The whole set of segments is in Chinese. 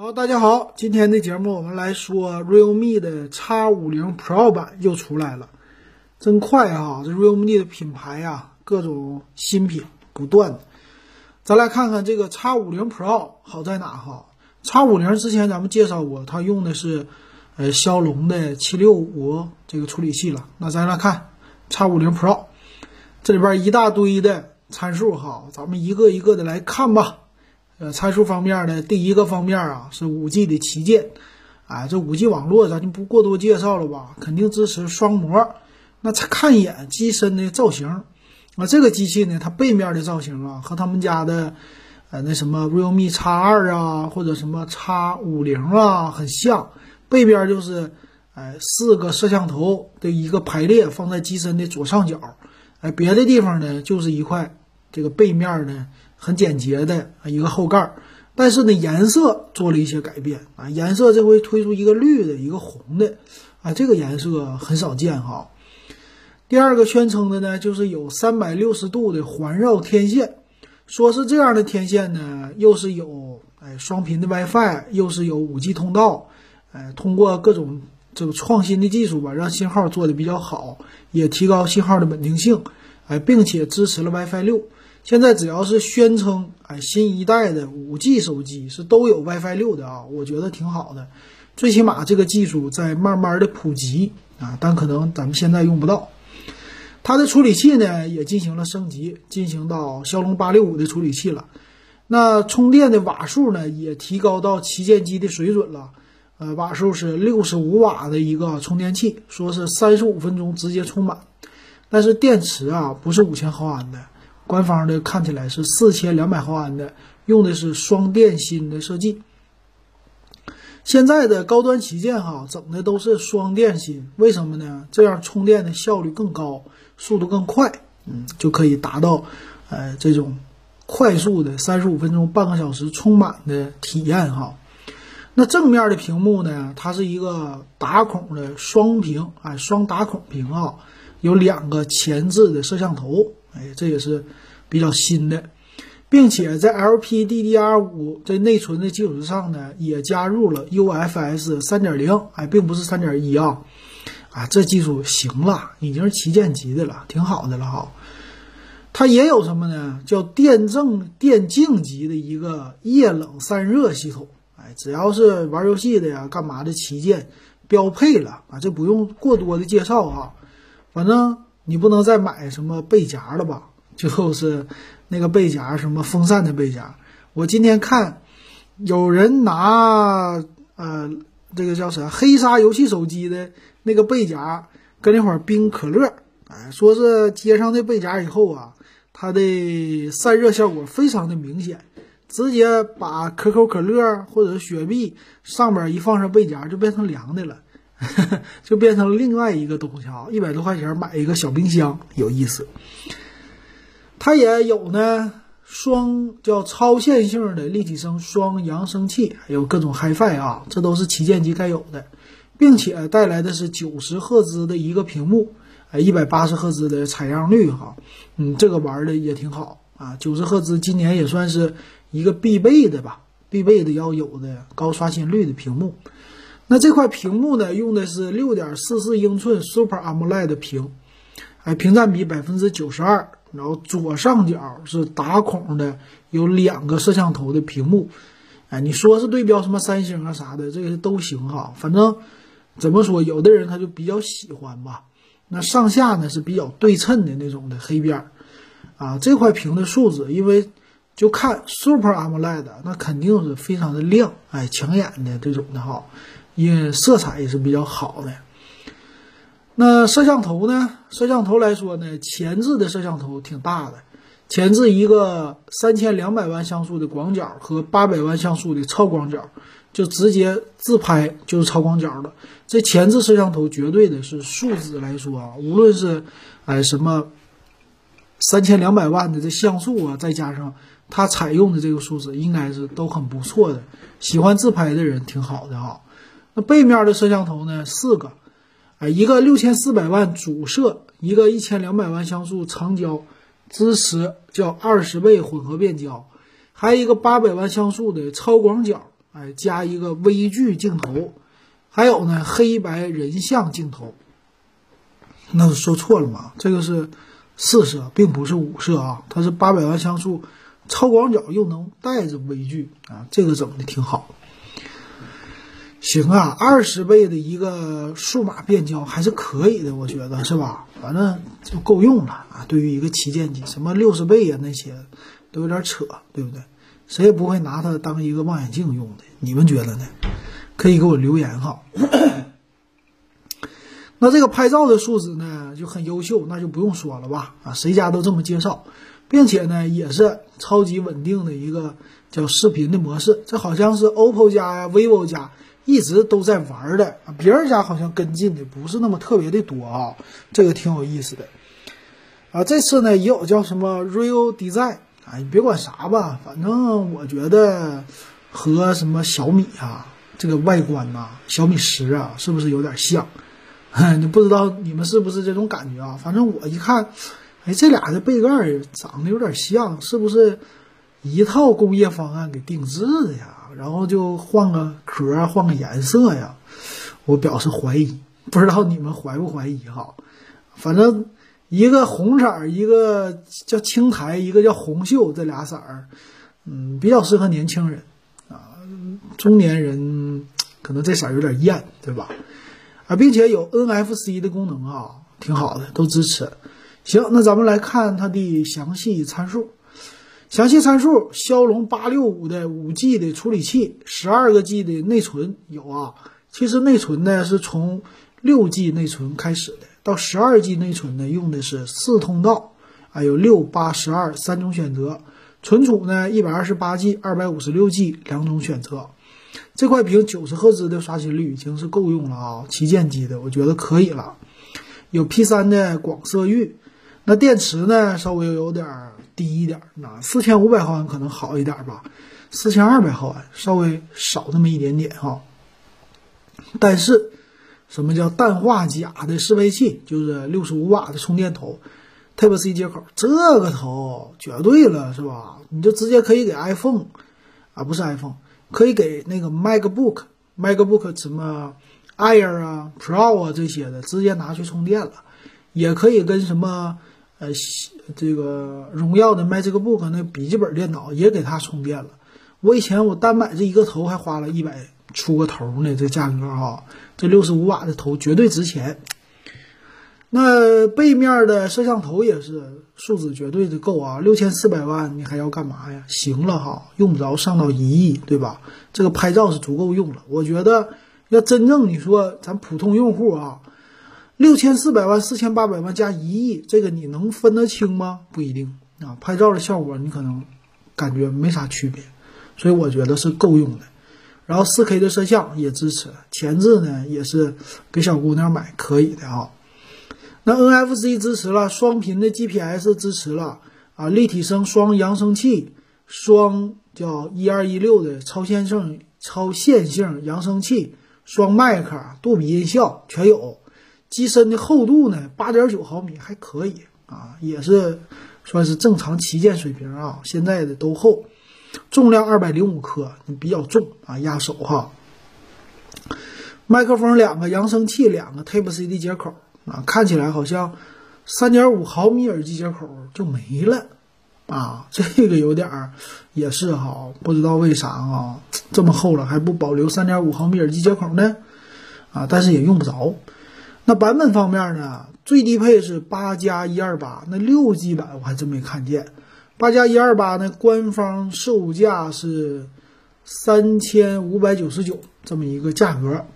好，大家好，今天的节目我们来说 realme 的 X 五零 Pro 版又出来了，真快啊！这 realme 的品牌呀，各种新品不断。咱来看看这个 X 五零 Pro 好在哪哈？X 五零之前咱们介绍过，它用的是呃骁龙的七六五这个处理器了。那咱来看 X 五零 Pro，这里边一大堆的参数哈，咱们一个一个的来看吧。呃，参数方面呢，第一个方面啊是五 G 的旗舰，啊，这五 G 网络咱就不过多介绍了吧，肯定支持双模。那看一眼机身的造型，啊，这个机器呢，它背面的造型啊，和他们家的呃那什么 realme X 二啊，或者什么 X 五零啊很像，背边就是哎四个摄像头的一个排列放在机身的左上角，哎，别的地方呢就是一块这个背面呢。很简洁的啊一个后盖儿，但是呢，颜色做了一些改变啊。颜色这回推出一个绿的，一个红的，啊，这个颜色很少见哈。第二个宣称的呢，就是有三百六十度的环绕天线，说是这样的天线呢，又是有哎双频的 WiFi，又是有五 G 通道，哎，通过各种这个创新的技术吧，让信号做的比较好，也提高信号的稳定性，哎，并且支持了 WiFi 六。现在只要是宣称哎新一代的五 G 手机是都有 WiFi 六的啊，我觉得挺好的，最起码这个技术在慢慢的普及啊，但可能咱们现在用不到。它的处理器呢也进行了升级，进行到骁龙八六五的处理器了。那充电的瓦数呢也提高到旗舰机的水准了，呃，瓦数是六十五瓦的一个充电器，说是三十五分钟直接充满，但是电池啊不是五千毫安的。官方的看起来是四千两百毫安的，用的是双电芯的设计。现在的高端旗舰哈，整的都是双电芯，为什么呢？这样充电的效率更高，速度更快，嗯，就可以达到，呃，这种快速的三十五分钟、半个小时充满的体验哈。那正面的屏幕呢，它是一个打孔的双屏，哎，双打孔屏啊，有两个前置的摄像头。哎，这也是比较新的，并且在 LPDDR5 这内存的基础之上呢，也加入了 UFS 3.0，哎，并不是3.1啊，啊，这技术行了，已经是旗舰级的了，挺好的了哈。它也有什么呢？叫电正电竞级的一个液冷散热系统，哎，只要是玩游戏的呀，干嘛的旗舰标配了啊，这不用过多的介绍啊，反正。你不能再买什么背夹了吧？就是那个背夹，什么风扇的背夹。我今天看有人拿呃，这个叫啥黑鲨游戏手机的那个背夹，跟那会儿冰可乐，哎，说是接上这背夹以后啊，它的散热效果非常的明显，直接把可口可乐或者雪碧上面一放上背夹，就变成凉的了。就变成另外一个东西啊！一百多块钱买一个小冰箱，有意思。它也有呢，双叫超线性的立体声双扬声器，还有各种 HiFi 啊，这都是旗舰机该有的，并且带来的是九十赫兹的一个屏幕，哎，一百八十赫兹的采样率哈，嗯，这个玩的也挺好啊。九十赫兹今年也算是一个必备的吧，必备的要有的高刷新率的屏幕。那这块屏幕呢，用的是六点四四英寸 Super AMOLED 屏，哎，屏占比百分之九十二。然后左上角是打孔的，有两个摄像头的屏幕，哎，你说是对标什么三星啊啥的，这个都行哈。反正怎么说，有的人他就比较喜欢吧。那上下呢是比较对称的那种的黑边儿，啊，这块屏的素质，因为就看 Super AMOLED，那肯定是非常的亮，哎，抢眼的这种的哈。因为色彩也是比较好的。那摄像头呢？摄像头来说呢，前置的摄像头挺大的，前置一个三千两百万像素的广角和八百万像素的超广角，就直接自拍就是超广角的。这前置摄像头绝对的是素质来说啊，无论是哎什么三千两百万的这像素啊，再加上它采用的这个素质，应该是都很不错的。喜欢自拍的人挺好的哈。那背面的摄像头呢？四个，哎，一个六千四百万主摄，一个一千两百万像素长焦，支持叫二十倍混合变焦，还有一个八百万像素的超广角，哎，加一个微距镜头，还有呢黑白人像镜头。那是说错了吗？这个是四摄，并不是五摄啊，它是八百万像素，超广角又能带着微距啊，这个整的挺好。行啊，二十倍的一个数码变焦还是可以的，我觉得是吧？反正就够用了啊。对于一个旗舰机，什么六十倍呀那些，都有点扯，对不对？谁也不会拿它当一个望远镜用的，你们觉得呢？可以给我留言哈。那这个拍照的素质呢就很优秀，那就不用说了吧？啊，谁家都这么介绍，并且呢也是超级稳定的一个叫视频的模式。这好像是 OPPO 家呀、vivo 家。一直都在玩的，别人家好像跟进的不是那么特别的多啊，这个挺有意思的啊。这次呢也有叫什么 Real Design 啊，你别管啥吧，反正我觉得和什么小米啊这个外观呐，小米十啊是不是有点像？你不知道你们是不是这种感觉啊？反正我一看，哎，这俩的背盖长得有点像，是不是一套工业方案给定制的呀？然后就换个壳，换个颜色呀，我表示怀疑，不知道你们怀不怀疑哈？反正一个红色儿，一个叫青苔，一个叫红锈，这俩色儿，嗯，比较适合年轻人啊，中年人可能这色儿有点艳，对吧？啊，并且有 NFC 的功能啊，挺好的，都支持。行，那咱们来看它的详细参数。详细参数：骁龙八六五的五 G 的处理器，十二个 G 的内存有啊。其实内存呢是从六 G 内存开始的，到十二 G 内存呢用的是四通道，啊有六八十二三种选择。存储呢一百二十八 G、二百五十六 G 两种选择。这块屏九十赫兹的刷新率已经是够用了啊，旗舰机的我觉得可以了。有 P 三的广色域，那电池呢稍微有点儿。低一点，那四千五百毫安可能好一点吧，四千二百毫安稍微少那么一点点哈。但是，什么叫氮化钾的适配器？就是六十五瓦的充电头，Type C 接口，这个头绝对了是吧？你就直接可以给 iPhone 啊，不是 iPhone，可以给那个 MacBook，MacBook 什么 Air 啊、Pro 啊这些的，直接拿去充电了，也可以跟什么。呃，这个荣耀的 Magic Book 那笔记本电脑也给它充电了。我以前我单买这一个头还花了一百出个头呢，这价格哈，这六十五瓦的头绝对值钱。那背面的摄像头也是素质绝对的够啊，六千四百万你还要干嘛呀？行了哈，用不着上到一亿，对吧？这个拍照是足够用了。我觉得要真正你说咱普通用户啊。六千四百万、四千八百万加一亿，这个你能分得清吗？不一定啊。拍照的效果你可能感觉没啥区别，所以我觉得是够用的。然后四 K 的摄像也支持，前置呢也是给小姑娘买可以的啊。那 NFC 支持了，双频的 GPS 支持了啊，立体声双扬声器，双叫一二一六的超线性超线性扬声器，双麦克，杜比音效全有。机身的厚度呢，八点九毫米还可以啊，也是算是正常旗舰水平啊。现在的都厚，重量二百零五克，比较重啊，压手哈。麦克风两个，扬声器两个，Type C 的接口啊，看起来好像三点五毫米耳机接口就没了啊，这个有点儿也是哈，不知道为啥啊，这么厚了还不保留三点五毫米耳机接口呢？啊，但是也用不着。那版本方面呢？最低配是八加一二八，那六 G 版我还真没看见。八加一二八呢，官方售价是三千五百九十九这么一个价格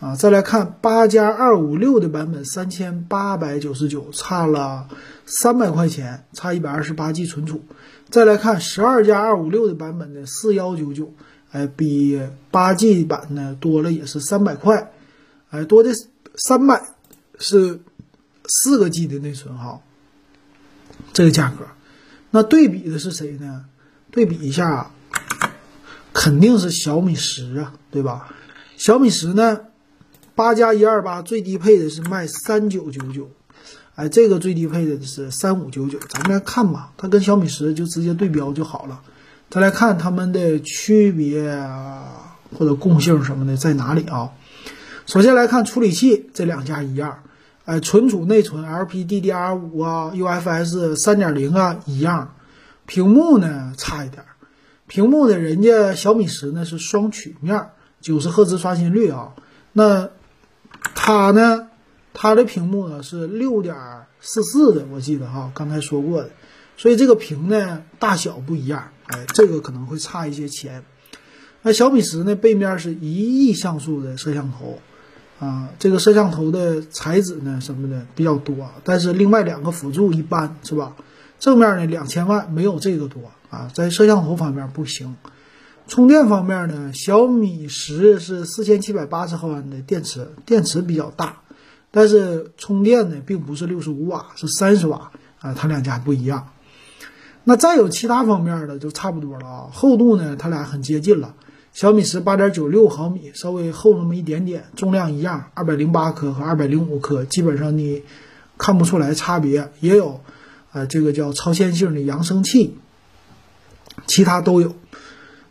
啊。再来看八加二五六的版本，三千八百九十九，差了三百块钱，差一百二十八 G 存储。再来看十二加二五六的版本的四幺九九，哎，比八 G 版呢多了也是三百块，哎，多的。三百是四个 G 的内存哈，这个价格，那对比的是谁呢？对比一下，肯定是小米十啊，对吧？小米十呢，八加一二八最低配的是卖三九九九，哎，这个最低配的是三五九九，咱们来看吧，它跟小米十就直接对标就好了。再来看它们的区别或者共性什么的在哪里啊？首先来看处理器，这两家一样，哎，存储内存 LPDDR5 啊，UFS 3.0啊一样，屏幕呢差一点，屏幕的人家小米十呢是双曲面，九十赫兹刷新率啊，那它呢，它的屏幕呢是六点四四的，我记得哈，刚才说过的，所以这个屏呢大小不一样，哎，这个可能会差一些钱。那小米十呢，背面是一亿像素的摄像头。啊，这个摄像头的材质呢，什么的比较多，但是另外两个辅助一般是吧？正面呢两千万没有这个多啊，在摄像头方面不行。充电方面呢，小米十是四千七百八十毫安的电池，电池比较大，但是充电呢并不是六十五瓦，是三十瓦啊，它两家不一样。那再有其他方面的就差不多了啊，厚度呢它俩很接近了。小米十八点九六毫米，稍微厚那么一点点，重量一样，二百零八克和二百零五克，基本上你看不出来差别。也有，呃，这个叫超线性的扬声器，其他都有。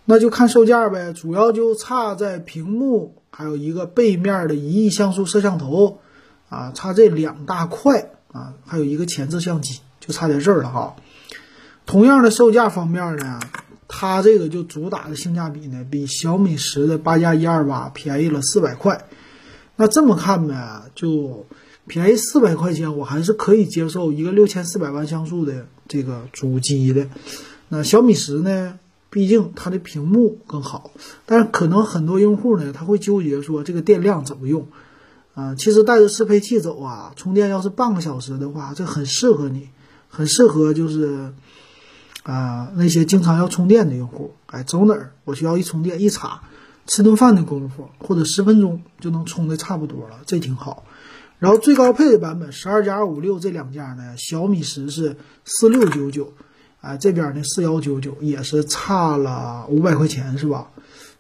那就看售价呗，主要就差在屏幕，还有一个背面的一亿像素摄像头，啊，差这两大块啊，还有一个前置相机，就差在这儿了哈。同样的售价方面呢？它这个就主打的性价比呢，比小米十的八加一二八便宜了四百块。那这么看呗，就便宜四百块钱，我还是可以接受一个六千四百万像素的这个主机的。那小米十呢，毕竟它的屏幕更好，但是可能很多用户呢，他会纠结说这个电量怎么用啊？其实带着适配器走啊，充电要是半个小时的话，这很适合你，很适合就是。啊，那些经常要充电的用户，哎，走哪儿我需要一充电一插，吃顿饭的功夫或者十分钟就能充的差不多了，这挺好。然后最高配的版本十二加二五六这两家呢，小米十是四六九九，啊，这边呢四幺九九，也是差了五百块钱是吧？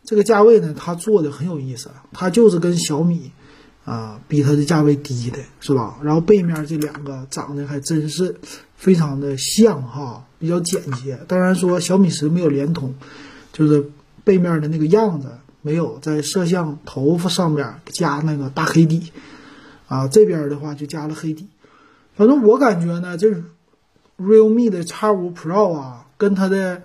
这个价位呢，它做的很有意思，它就是跟小米啊比它的价位低的是吧？然后背面这两个长得还真是非常的像哈。比较简洁，当然说小米十没有联通，就是背面的那个样子没有在摄像头发上面加那个大黑底，啊，这边的话就加了黑底。反正我感觉呢，这 realme 的 X 五 Pro 啊，跟它的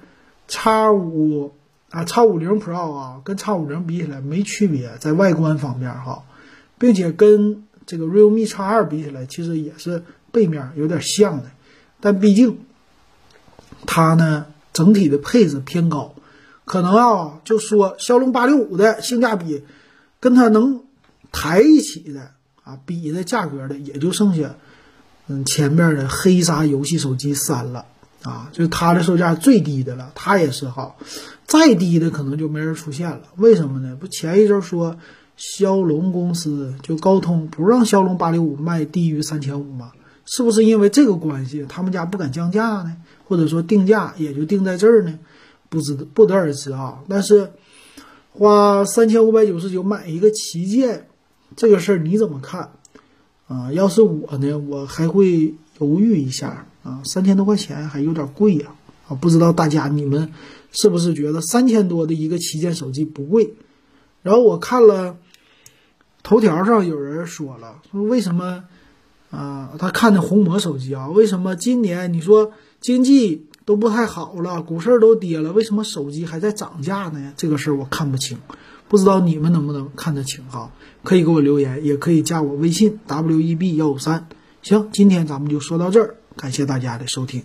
X 五啊 X 五零 Pro 啊，跟 X 五零比起来没区别，在外观方面哈，并且跟这个 realme X 二比起来，其实也是背面有点像的，但毕竟。它呢，整体的配置偏高，可能啊，就说骁龙八六五的性价比，跟它能抬一起的啊，比的价格的也就剩下，嗯，前面的黑鲨游戏手机三了啊，就它的售价最低的了，它也是哈，再低的可能就没人出现了，为什么呢？不前一阵说骁龙公司就高通不让骁龙八六五卖低于三千五吗？是不是因为这个关系，他们家不敢降价呢？或者说定价也就定在这儿呢？不知不得而知啊。但是花三千五百九十九买一个旗舰，这个事儿你怎么看啊？要是我呢，我还会犹豫一下啊。三千多块钱还有点贵呀啊！不知道大家你们是不是觉得三千多的一个旗舰手机不贵？然后我看了头条上有人说了，说为什么？啊，他看的红魔手机啊，为什么今年你说经济都不太好了，股市都跌了，为什么手机还在涨价呢？这个事儿我看不清，不知道你们能不能看得清哈？可以给我留言，也可以加我微信 w e b 幺五三。行，今天咱们就说到这儿，感谢大家的收听。